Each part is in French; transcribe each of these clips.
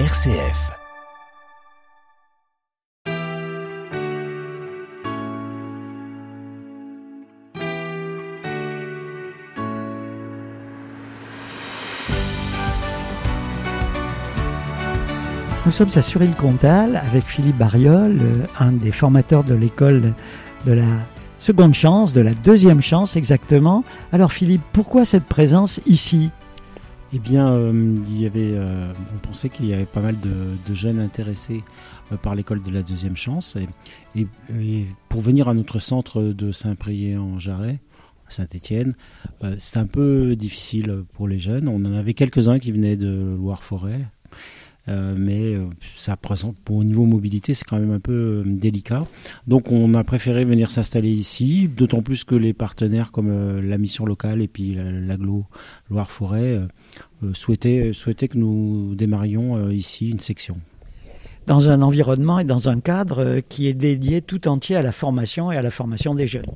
RCF. Nous sommes à Suril-Comtal avec Philippe Bariol, euh, un des formateurs de l'école de la seconde chance, de la deuxième chance exactement. Alors Philippe, pourquoi cette présence ici? Eh bien, euh, il y avait, euh, on pensait qu'il y avait pas mal de, jeunes intéressés euh, par l'école de la deuxième chance. Et, et- pour venir à notre centre de Saint-Prié-en-Jarret, Saint-Étienne, c'est un peu difficile pour les jeunes. On en avait quelques-uns qui venaient de Loire-Forêt. Euh, mais euh, ça présente pour au niveau mobilité c'est quand même un peu euh, délicat donc on a préféré venir s'installer ici d'autant plus que les partenaires comme la mission locale et puis la- l'aglo Loire-Forêt souhaitaient, souhaitaient que nous démarrions ici une section Dans un environnement et dans un cadre qui est dédié tout entier à la formation et à la formation des jeunes.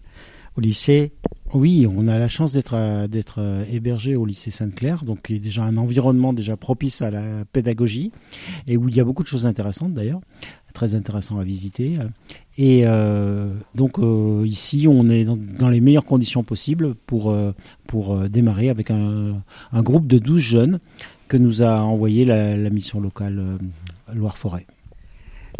Au lycée, Oui, on a la chance d'être euh, euh, hébergé au lycée Sainte-Claire, donc il y déjà un environnement déjà propice à la pédagogie et où il y a beaucoup de choses intéressantes d'ailleurs, très intéressant à visiter. Et euh, donc ici, on est dans, les meilleures conditions possibles pour démarrer avec un, groupe de 12 jeunes que nous a envoyé la, la mission locale Loire-Forêt.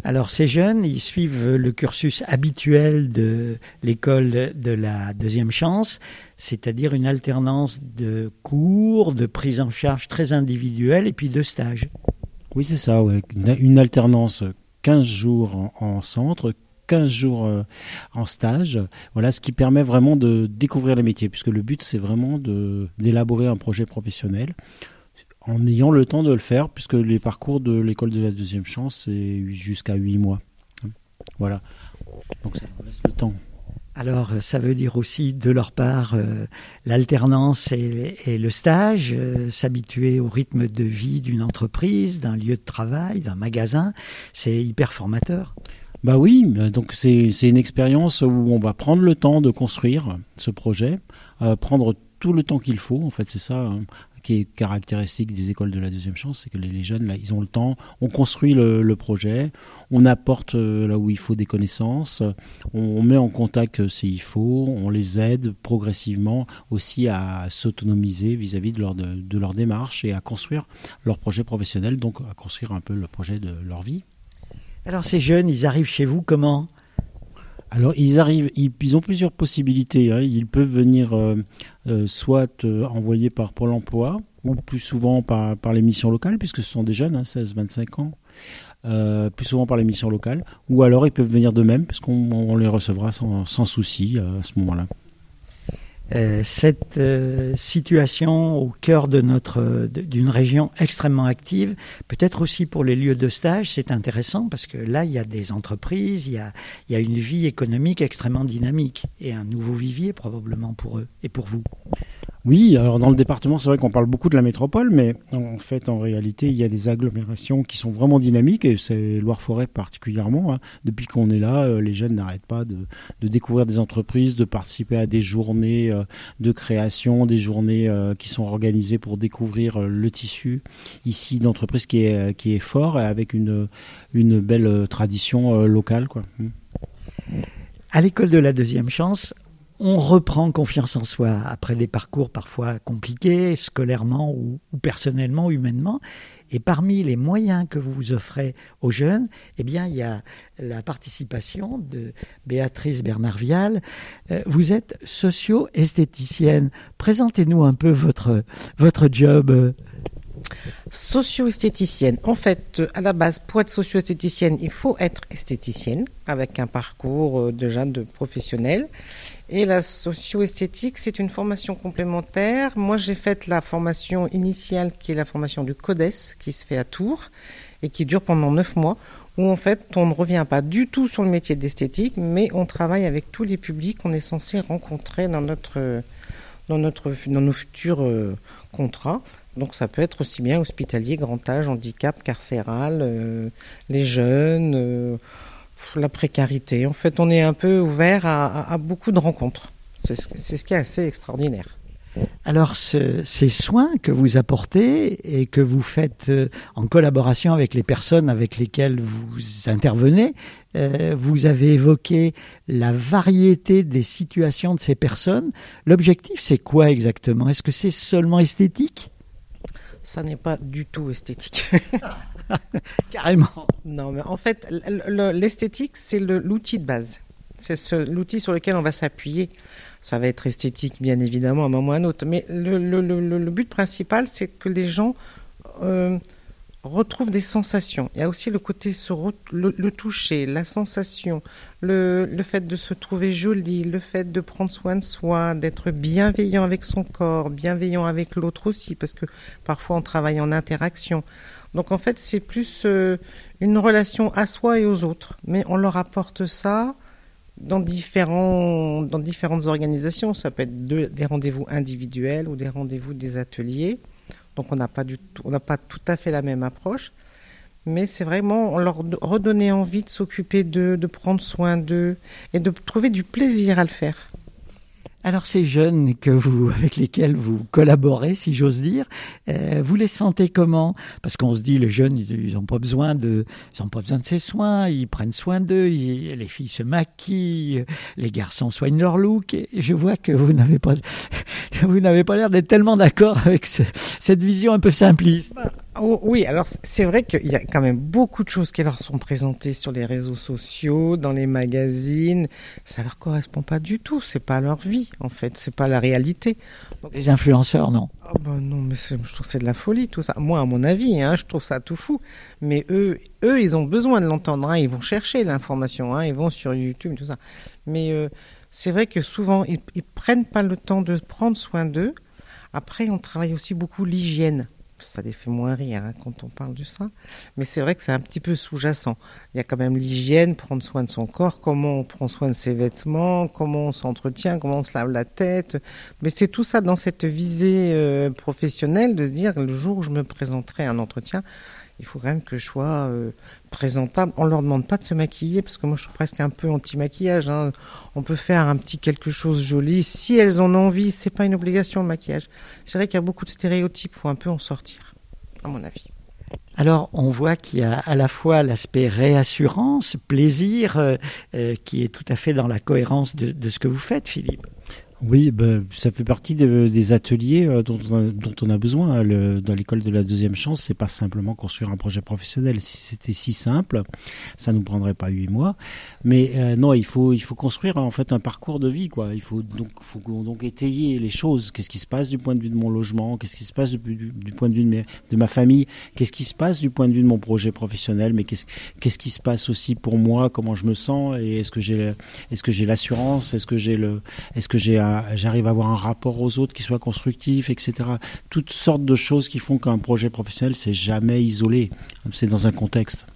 Alors ces jeunes, ils suivent le cursus habituel de l'école de la deuxième chance, c'est-à-dire une alternance de cours, de prise en charge très individuelle et puis de stages. Oui, c'est ça, une, alternance 15 jours en, en centre, 15 jours euh, en stage. Voilà, ce qui permet vraiment de découvrir les métiers, puisque le but, c'est vraiment d'élaborer un projet professionnel en ayant le temps de le faire, puisque les parcours de l'école de la deuxième chance, c'est jusqu'à 8 mois. Voilà. Donc ça laisse le temps. Alors, euh, ça veut dire aussi de leur part euh, l'alternance et, et le stage, euh, s'habituer au rythme de vie d'une entreprise, d'un lieu de travail, d'un magasin, c'est hyper formateur. Bah oui, donc c'est c'est une expérience où on va prendre le temps de construire ce projet, euh, prendre tout le temps qu'il faut. En fait, c'est ça hein, qui est caractéristique des écoles de la deuxième chance, c'est que les, jeunes là, ils ont le temps. On construit le, projet, on apporte euh, là où il faut des connaissances, on, met en contact euh, s'il faut, on les aide progressivement aussi à s'autonomiser vis-à-vis de leur de leur démarche et à construire leur projet professionnel, donc à construire un peu le projet de leur vie. Alors, ces jeunes, ils arrivent chez vous comment? Alors ils arrivent, ils, ont plusieurs possibilités. hein. Ils peuvent venir euh, euh, soit euh, envoyés par Pôle Emploi ou plus souvent par, par les missions locales, puisque ce sont des jeunes, hein, 16-25 ans, plus souvent par les missions locales, ou alors ils peuvent venir d'eux-mêmes, parce qu'on on les recevra sans, sans souci à ce moment-là. Euh, cette euh, situation au cœur de notre d'une région extrêmement active, peut-être aussi pour les lieux de stage, c'est intéressant parce que là il y a des entreprises, il y a il y a une vie économique extrêmement dynamique et un nouveau vivier probablement pour eux et pour vous. Oui, alors dans le département, c'est vrai qu'on parle beaucoup de la métropole, mais en fait, en réalité, il y a des agglomérations qui sont vraiment dynamiques, et c'est Loire-Forêt particulièrement. hein. Depuis qu'on est là, euh, les jeunes n'arrêtent pas de, de découvrir des entreprises, de participer à des journées de création, des journées euh, qui sont organisées pour découvrir euh, le tissu ici d'entreprise qui est, qui est fort, et avec une, une belle euh, tradition euh, locale. Quoi. Mm. À l'école de la deuxième chance, on reprend confiance en soi après des parcours parfois compliqués, scolairement ou personnellement, humainement. Et parmi les moyens que vous offrez aux jeunes, eh bien, il y a la participation de Béatrice Bernard-Vial. Euh, vous êtes socio-esthéticienne. Présentez-nous un peu votre, votre job. Socio-esthéticienne. En fait, à la base, pour être socio-esthéticienne, il faut être esthéticienne, avec un parcours euh, déjà de professionnel. Et la socio-esthétique, c'est une formation complémentaire. Moi, j'ai fait la formation initiale, qui est la formation du CODES, qui se fait à Tours, et qui dure pendant neuf mois, où en fait, on ne revient pas du tout sur le métier d'esthétique, mais on travaille avec tous les publics qu'on est censé rencontrer dans notre, dans notre, dans nos futurs euh, contrats. Donc ça peut être aussi bien hospitalier, grand âge, handicap, carcéral, euh, les jeunes, euh, la précarité. En fait, on est un peu ouvert à, beaucoup de rencontres. C'est ce, qui est assez extraordinaire. Alors, ces soins que vous apportez et que vous faites euh, en collaboration avec les personnes avec lesquelles vous intervenez, vous avez évoqué la variété des situations de ces personnes. L'objectif, c'est quoi exactement? Est-ce que c'est seulement esthétique? Ça n'est pas du tout esthétique. Carrément. Non, mais en fait, l'esthétique, c'est l'outil de base. C'est l'outil sur lequel on va s'appuyer. Ça va être esthétique, bien évidemment, à un moment ou à un autre. Mais le, le, le, but principal, c'est que les gens euh, retrouvent des sensations. Il y a aussi le côté sur le, toucher, la sensation, le, fait de se trouver joli, le fait de prendre soin de soi, d'être bienveillant avec son corps, bienveillant avec l'autre aussi, parce que parfois on travaille en interaction. Donc en fait, c'est plus euh, une relation à soi et aux autres. Mais on leur apporte ça dans, différents, dans différentes organisations. Ça peut être des rendez-vous individuels ou des rendez-vous des ateliers. Donc on n'a pas, du tout, on n'a pas tout à fait la même approche. Mais c'est vraiment leur redonner envie de s'occuper d'eux, de prendre soin d'eux et de trouver du plaisir à le faire. Alors ces jeunes que vous, avec lesquels vous collaborez, si j'ose dire, euh, vous les sentez comment? Parce qu'on se dit les jeunes, ils n'ont pas besoin de, ils ont pas besoin de ces soins, ils prennent soin d'eux, les filles se maquillent, les garçons soignent leur look. Et je vois que vous n'avez pas, vous n'avez pas l'air d'être tellement d'accord avec cette vision un peu simpliste. Oh, oui, alors c'est vrai qu'il y a quand même beaucoup de choses qui leur sont présentées sur les réseaux sociaux, dans les magazines. Ça leur correspond pas du tout. C'est pas leur vie, en fait. C'est pas la réalité. les influenceurs, non. Ben non, mais je trouve que c'est de la folie tout ça. Moi, à mon avis, hein, je trouve ça tout fou. Mais eux, eux, ils ont besoin de l'entendre. Hein. Ils vont chercher l'information. Hein. Ils vont sur YouTube, tout ça. Mais euh, c'est vrai que souvent, ils, ils prennent pas le temps de prendre soin d'eux. Après, on travaille aussi beaucoup l'hygiène ça les fait moins rire hein, quand on parle de ça. Mais c'est vrai que c'est un petit peu sous-jacent. Il y a quand même l'hygiène, prendre soin de son corps, comment on prend soin de ses vêtements, comment on s'entretient, comment on se lave la tête. Mais c'est tout ça dans cette visée euh, professionnelle de se dire le jour où je me présenterai à un entretien, il faut quand même que je sois euh, présentable. On leur demande pas de se maquiller parce que moi je suis presque un peu anti-maquillage. Hein. On peut faire un petit quelque chose joli si elles en ont envie. C'est pas une obligation le maquillage. C'est vrai qu'il y a beaucoup de stéréotypes. Faut un peu en sortir, à mon avis. Alors, on voit qu'il y a à la fois l'aspect réassurance, plaisir, euh, euh, qui est tout à fait dans la cohérence de ce que vous faites, Philippe. Oui, ben, ça fait partie des ateliers euh, dont on a, besoin. Le, dans l'école de la deuxième chance, c'est pas simplement construire un projet professionnel. Si c'était si simple, ça nous prendrait pas huit mois. Mais euh, non, il faut il faut construire en fait un parcours de vie, quoi. Il faut donc faut donc étayer les choses. Qu'est-ce qui se passe du point de vue de mon logement? Qu'est-ce qui se passe du, du, point de vue de, de ma famille? Qu'est-ce qui se passe du point de vue de mon projet professionnel? Mais qu'est-ce qu'est-ce qui se passe aussi pour moi? Comment je me sens? Et est-ce que j'ai est-ce que j'ai l'assurance? Est-ce que j'ai le est-ce que j'ai j'arrive à avoir un rapport aux autres qui soit constructif, etc. Toutes sortes de choses qui font qu'un projet professionnel, c'est jamais isolé. C'est dans un contexte.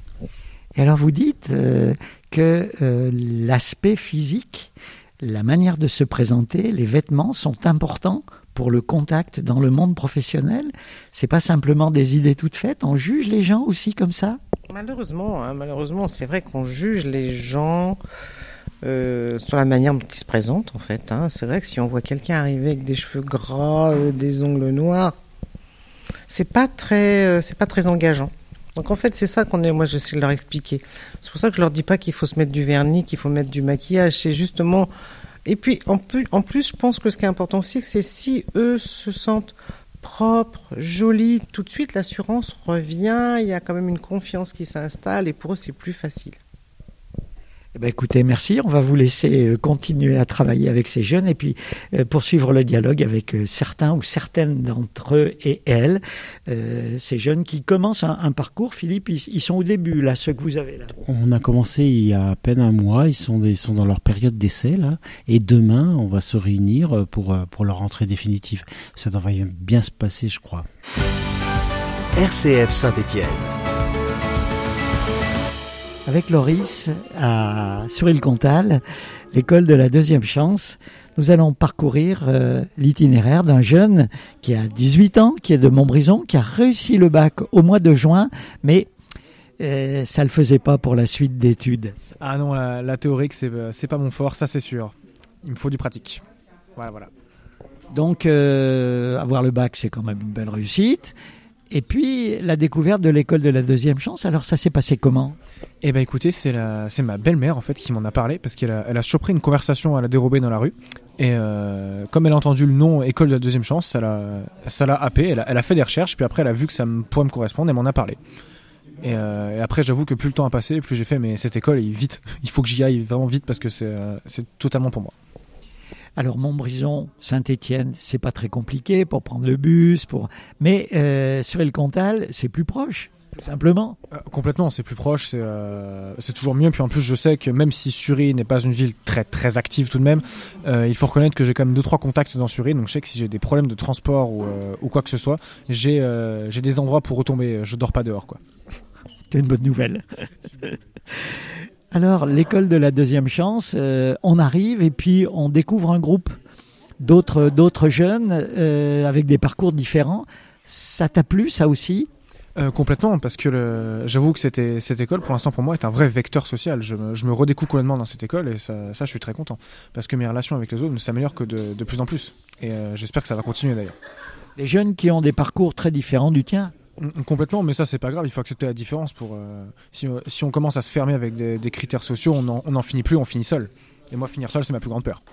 Et alors vous dites euh, que euh, l'aspect physique, la manière de se présenter, les vêtements sont importants pour le contact dans le monde professionnel. C'est pas simplement des idées toutes faites. On juge les gens aussi comme ça? Malheureusement, hein, malheureusement, c'est vrai qu'on juge les gens euh, sur la manière dont ils se présentent en fait. Hein. C'est vrai que si on voit quelqu'un arriver avec des cheveux gras, euh, des ongles noirs, c'est pas très, euh, c'est pas très engageant. Donc en fait c'est ça qu'on est, moi j'essaie de leur expliquer. C'est pour ça que je leur dis pas qu'il faut se mettre du vernis, qu'il faut mettre du maquillage. C'est justement et puis en plus, en plus je pense que ce qui est important aussi, c'est si eux se sentent propres, jolis, tout de suite l'assurance revient. Il y a quand même une confiance qui s'installe et pour eux c'est plus facile. Eh ben, écoutez, merci. On va vous laisser euh, continuer à travailler avec ces jeunes et puis euh, poursuivre le dialogue avec euh, certains ou certaines d'entre eux et elles. ces jeunes qui commencent un, parcours. Philippe, ils, sont au début, là, ceux que vous avez là. On a commencé il y a à peine un mois. Ils sont, ils sont dans leur période d'essai, là. Et demain, on va se réunir pour, pour leur rentrée définitive. Ça devrait bien se passer, je crois. RCF Saint-Étienne. Avec Loris, à Sur-Île-Comtal, l'école de la deuxième chance, nous allons parcourir euh, l'itinéraire d'un jeune qui a 18 ans, qui est de Montbrison, qui a réussi le bac au mois de juin, mais euh, ça ne le faisait pas pour la suite d'études. Ah non, la, la théorique, c'est, c'est pas mon fort, ça c'est sûr. Il me faut du pratique. Voilà, voilà. Donc, euh, avoir le bac, c'est quand même une belle réussite. Et puis, la découverte de l'école de la deuxième chance, alors ça s'est passé comment? Eh ben écoutez, c'est ma belle-mère en fait qui m'en a parlé parce qu'elle a, elle a surpris une conversation à la dérobée dans la rue et euh, comme elle a entendu le nom école de la deuxième chance, ça l'a, ça happé. Elle a, elle a fait des recherches puis après elle a vu que ça me, pourrait me correspondre et m'en a parlé. Et, euh, et après, j'avoue que plus le temps a passé, plus j'ai fait, mais cette école, vite, il faut que j'y aille vraiment vite parce que c'est, euh, c'est totalement pour moi. Alors Montbrison, Saint-Étienne, c'est pas très compliqué pour prendre le bus, pour. Mais euh, sur le Comtal, c'est plus proche, tout simplement. Euh, complètement, c'est plus proche, c'est, euh, c'est toujours mieux. Puis en plus, je sais que même si Sury n'est pas une ville très très active tout de même, euh, il faut reconnaître que j'ai quand même deux trois contacts dans Sury, donc je sais que si j'ai des problèmes de transport ou, ou quoi que ce soit, j'ai j'ai des endroits pour retomber. Je dors pas dehors, quoi. C'est une bonne nouvelle. Alors, l'école de la deuxième chance, euh, on arrive et puis on découvre un groupe d'autres d'autres jeunes euh, avec des parcours différents. Ça t'a plu, ça aussi? Euh, complètement, parce que j'avoue que c'était, cette école, pour l'instant, pour moi, est un vrai vecteur social. Je me, je me redécouvre complètement dans cette école et ça, ça, je suis très content. Parce que mes relations avec les autres ne s'améliorent que de, de plus en plus. Et euh, j'espère que ça va continuer d'ailleurs. Des jeunes qui ont des parcours très différents du tien. Mm, Complètement, mais ça, c'est pas grave. Il faut accepter la différence. Pour euh, si, si on commence à se fermer avec des, des critères sociaux, on n'en en finit plus, on finit seul. Et moi, finir seul, c'est ma plus grande peur.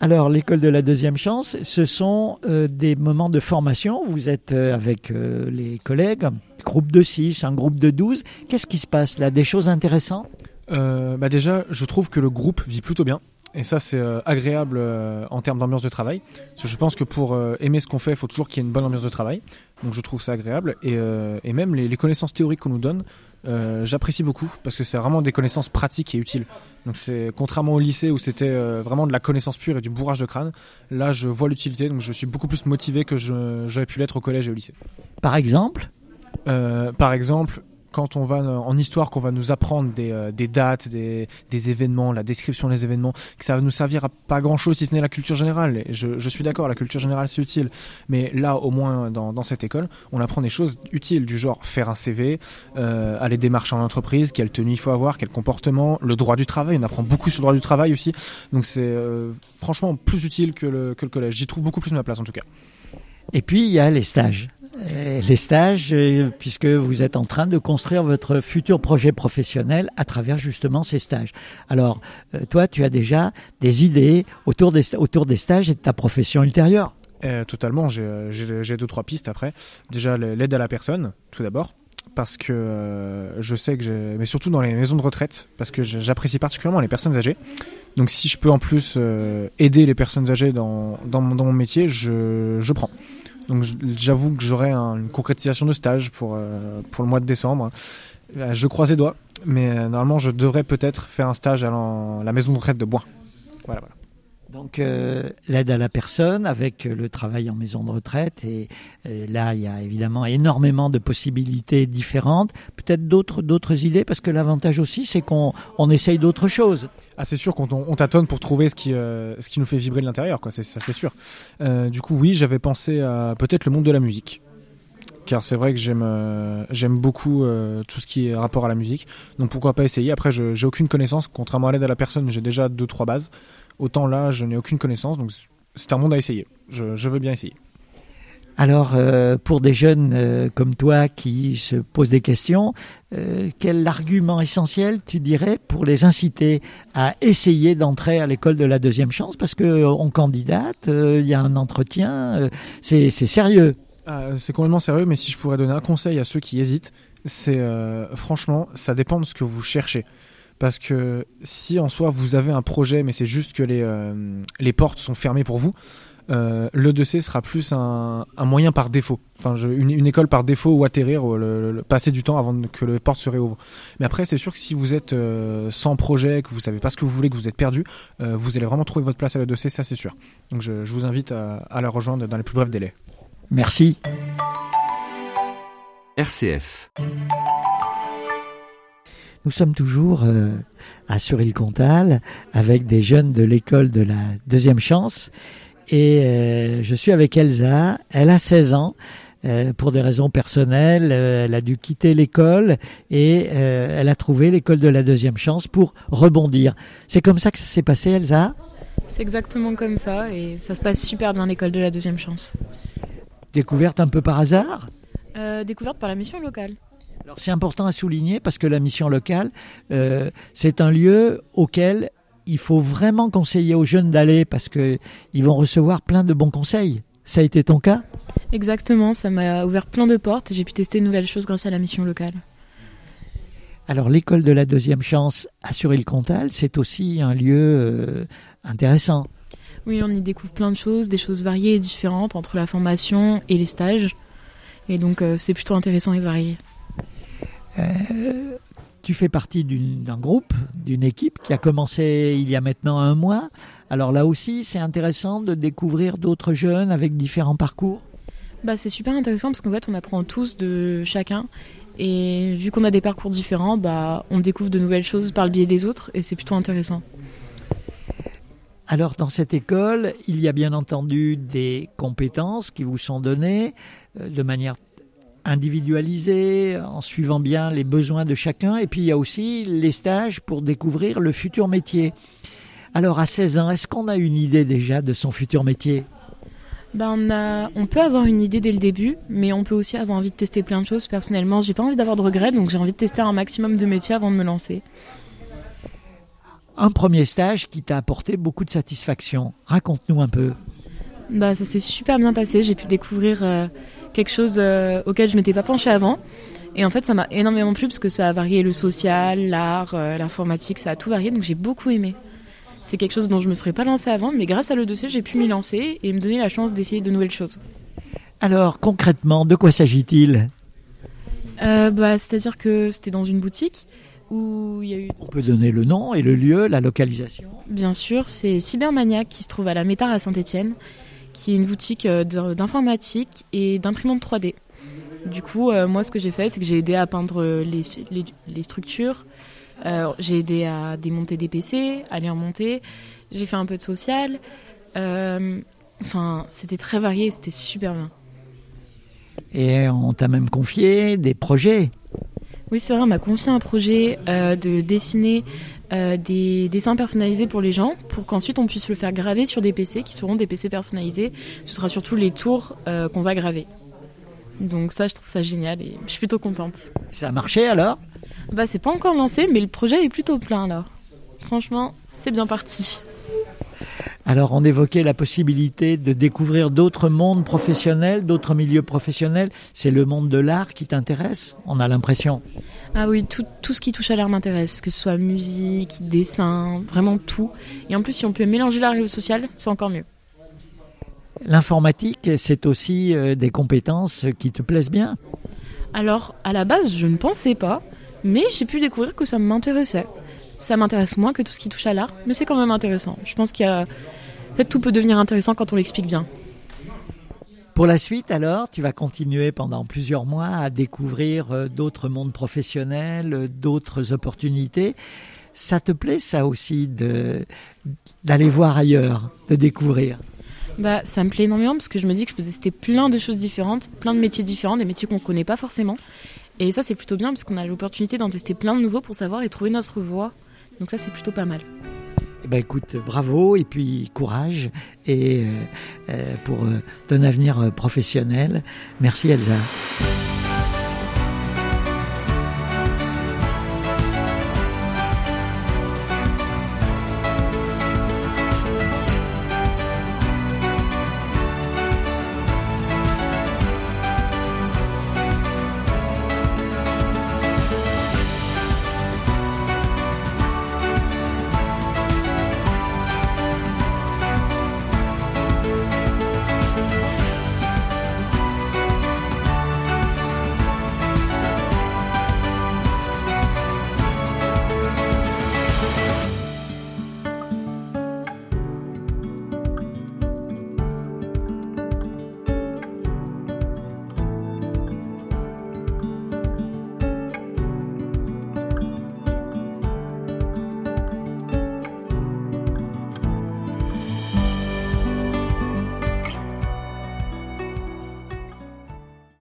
Alors, l'école de la deuxième chance, ce sont euh, des moments de formation. Vous êtes euh, avec euh, les collègues, un groupe de 6, un groupe de 12. Qu'est-ce qui se passe là? Des choses intéressantes? Bah déjà, je trouve que le groupe vit plutôt bien. Et ça, c'est euh, agréable euh, en termes d'ambiance de travail. Parce que je pense que pour euh, aimer ce qu'on fait, il faut toujours qu'il y ait une bonne ambiance de travail. Donc je trouve ça agréable. Et, et même les, les connaissances théoriques qu'on nous donne, j'apprécie beaucoup. Parce que c'est vraiment des connaissances pratiques et utiles. Donc c'est contrairement au lycée où c'était vraiment de la connaissance pure et du bourrage de crâne. Là, je vois l'utilité. Donc je suis beaucoup plus motivé que j'aurais pu l'être au collège et au lycée. Par exemple? Par exemple, quand on va euh, en histoire, qu'on va nous apprendre des, euh, dates, des, événements, la description des événements, que ça va nous servir à pas grand chose si ce n'est la culture générale. Je, suis d'accord, la culture générale c'est utile, mais là au moins dans, cette école, on apprend des choses utiles du genre faire un CV, euh, aller démarcher en entreprise, quelle tenue il faut avoir, quel comportement, le droit du travail. On apprend beaucoup sur le droit du travail aussi, donc c'est franchement plus utile que le, que le collège. J'y trouve beaucoup plus ma place en tout cas. Et puis, il y a les stages. Euh, Les stages, euh, puisque vous êtes en train de construire votre futur projet professionnel à travers justement ces stages. Alors, euh, toi, tu as déjà des idées autour des, stages et de ta profession ultérieure. Euh, totalement, j'ai, deux trois pistes après. Déjà l'aide à la personne, tout d'abord, parce que je sais que j'ai, mais surtout dans les maisons de retraite, parce que j'apprécie particulièrement les personnes âgées. Donc si je peux en plus aider les personnes âgées dans dans mon métier, je je prends. Donc j'avoue que j'aurai un- une concrétisation de stage pour euh, pour le mois de décembre. Euh, Je croise les doigts, mais euh, normalement je devrais peut-être faire un stage à la maison de retraite de Bois. Voilà, voilà. Donc, euh, l'aide à la personne avec euh, le travail en maison de retraite. Et euh, là, il y a évidemment énormément de possibilités différentes. Peut-être d'autres, d'autres idées, parce que l'avantage aussi, c'est qu'on on essaye d'autres choses. Ah, c'est sûr qu'on on, on tâtonne pour trouver ce qui, ce qui nous fait vibrer de l'intérieur, quoi. C'est ça, c'est sûr. Du coup, oui, j'avais pensé à peut-être le monde de la musique, car c'est vrai que j'aime, euh, j'aime beaucoup euh, tout ce qui est rapport à la musique. Donc pourquoi pas essayer. Après, je, j'ai aucune connaissance. Contrairement à l'aide à la personne, j'ai déjà deux trois bases. Autant là, je n'ai aucune connaissance. Donc c'est un monde à essayer. Je, veux bien essayer. Alors, euh, pour des jeunes comme toi qui se posent des questions, quel argument essentiel tu dirais pour les inciter à essayer d'entrer à l'école de la deuxième chance? Parce que euh, on candidate, il y a un entretien, c'est sérieux. Ah, c'est complètement sérieux, mais si je pourrais donner un conseil à ceux qui hésitent, c'est euh, franchement, ça dépend de ce que vous cherchez. Parce que si en soi vous avez un projet, mais c'est juste que les, euh, les portes sont fermées pour vous, euh, le 2C sera plus un, un moyen par défaut. Enfin, une, une école par défaut ou atterrir, ou passer du temps avant que les portes se réouvrent. Mais après, c'est sûr que si vous êtes sans projet, que vous savez pas ce que vous voulez, que vous êtes perdu, vous allez vraiment trouver votre place à 2C, ça c'est sûr. Donc je, je vous invite à la rejoindre dans les plus brefs délais. Merci. RCF. Nous sommes toujours euh, à Suril-Comtal avec des jeunes de l'école de la deuxième chance et euh, je suis avec Elsa. Elle a 16 ans. Euh, pour des raisons personnelles, elle a dû quitter l'école et elle a trouvé l'école de la deuxième chance pour rebondir. C'est comme ça que ça s'est passé, Elsa? C'est exactement comme ça et ça se passe super bien l'école de la deuxième chance. Découverte un peu par hasard euh, Découverte par la mission locale. Alors c'est important à souligner parce que la mission locale, euh, c'est un lieu auquel il faut vraiment conseiller aux jeunes d'aller parce qu'ils vont recevoir plein de bons conseils. Ça a été ton cas? Exactement, ça m'a ouvert plein de portes et j'ai pu tester de nouvelles choses grâce à la mission locale. Alors l'école de la deuxième chance à Suril-Comtal, c'est aussi un lieu euh, intéressant. Oui, on y découvre plein de choses, des choses variées et différentes entre la formation et les stages. Et donc euh, c'est plutôt intéressant et varié. Euh, tu fais partie d'un groupe, d'une équipe qui a commencé il y a maintenant un mois. Alors là aussi, c'est intéressant de découvrir d'autres jeunes avec différents parcours. Bah, c'est super intéressant parce qu'en fait, on apprend tous de chacun. Et vu qu'on a des parcours différents, bah, on découvre de nouvelles choses par le biais des autres et c'est plutôt intéressant. Alors dans cette école, il y a bien entendu des compétences qui vous sont données euh, de manière individualisée, en suivant bien les besoins de chacun. Et puis il y a aussi les stages pour découvrir le futur métier. Alors à 16 ans, est-ce qu'on a une idée déjà de son futur métier? Ben on, a, on peut avoir une idée dès le début, mais on peut aussi avoir envie de tester plein de choses. Personnellement, j'ai pas envie d'avoir de regrets, donc j'ai envie de tester un maximum de métiers avant de me lancer. Un premier stage qui t'a apporté beaucoup de satisfaction. Raconte-nous un peu. Bah, ça s'est super bien passé. J'ai pu découvrir euh, quelque chose euh, auquel je m'étais pas penchée avant. Et en fait, ça m'a énormément plu parce que ça a varié le social, l'art, euh, l'informatique, ça a tout varié. Donc j'ai beaucoup aimé. C'est quelque chose dont je me serais pas lancée avant, mais grâce à le dossier, j'ai pu m'y lancer et me donner la chance d'essayer de nouvelles choses. Alors concrètement, de quoi s'agit-il? Bah, C'est-à-dire que c'était dans une boutique où il y a eu... On peut donner le nom et le lieu, la localisation Bien sûr, c'est Cybermaniac qui se trouve à la Métard à Saint-Étienne, qui est une boutique euh, d'informatique et d'imprimante 3D. Du coup, euh, moi, ce que j'ai fait, c'est que j'ai aidé à peindre les, les, les structures, euh, j'ai aidé à démonter des PC, à les remonter. J'ai fait un peu de social. Euh, enfin, c'était très varié, c'était super bien. Et on t'a même confié des projets. Oui, c'est vrai, on m'a confié un projet euh, de dessiner des dessins personnalisés pour les gens, pour qu'ensuite on puisse le faire graver sur des PC qui seront des PC personnalisés. Ce sera surtout les tours qu'on va graver. Donc ça, je trouve ça génial et je suis plutôt contente. Ça a marché alors? Bah, c'est pas encore lancé, mais le projet est plutôt plein là. Franchement, c'est bien parti. Alors, on évoquait la possibilité de découvrir d'autres mondes professionnels, d'autres milieux professionnels. C'est le monde de l'art qui t'intéresse On a l'impression. Ah oui, tout, tout, ce qui touche à l'art m'intéresse, que ce soit musique, dessin, vraiment tout. Et en plus, si on peut mélanger l'art et le social, c'est encore mieux. L'informatique, c'est aussi euh, des compétences qui te plaisent bien Alors, à la base, je ne pensais pas. Mais j'ai pu découvrir que ça m'intéressait. Ça m'intéresse moins que tout ce qui touche à l'art, mais c'est quand même intéressant. Je pense qu'il y a... En fait, tout peut devenir intéressant quand on l'explique bien. Pour la suite, alors, tu vas continuer pendant plusieurs mois à découvrir euh, d'autres mondes professionnels, euh, d'autres opportunités. Ça te plaît, ça aussi, de d'aller voir ailleurs, de découvrir? Bah, ça me plaît énormément parce que je me dis que je peux tester plein de choses différentes, plein de métiers différents, des métiers qu'on ne connaît pas forcément. Et ça, c'est plutôt bien parce qu'on a l'opportunité d'en tester plein de nouveaux pour savoir et trouver notre voie. Donc ça, c'est plutôt pas mal. Eh ben écoute, bravo et puis courage et euh, euh, pour euh, ton avenir professionnel. Merci Elsa.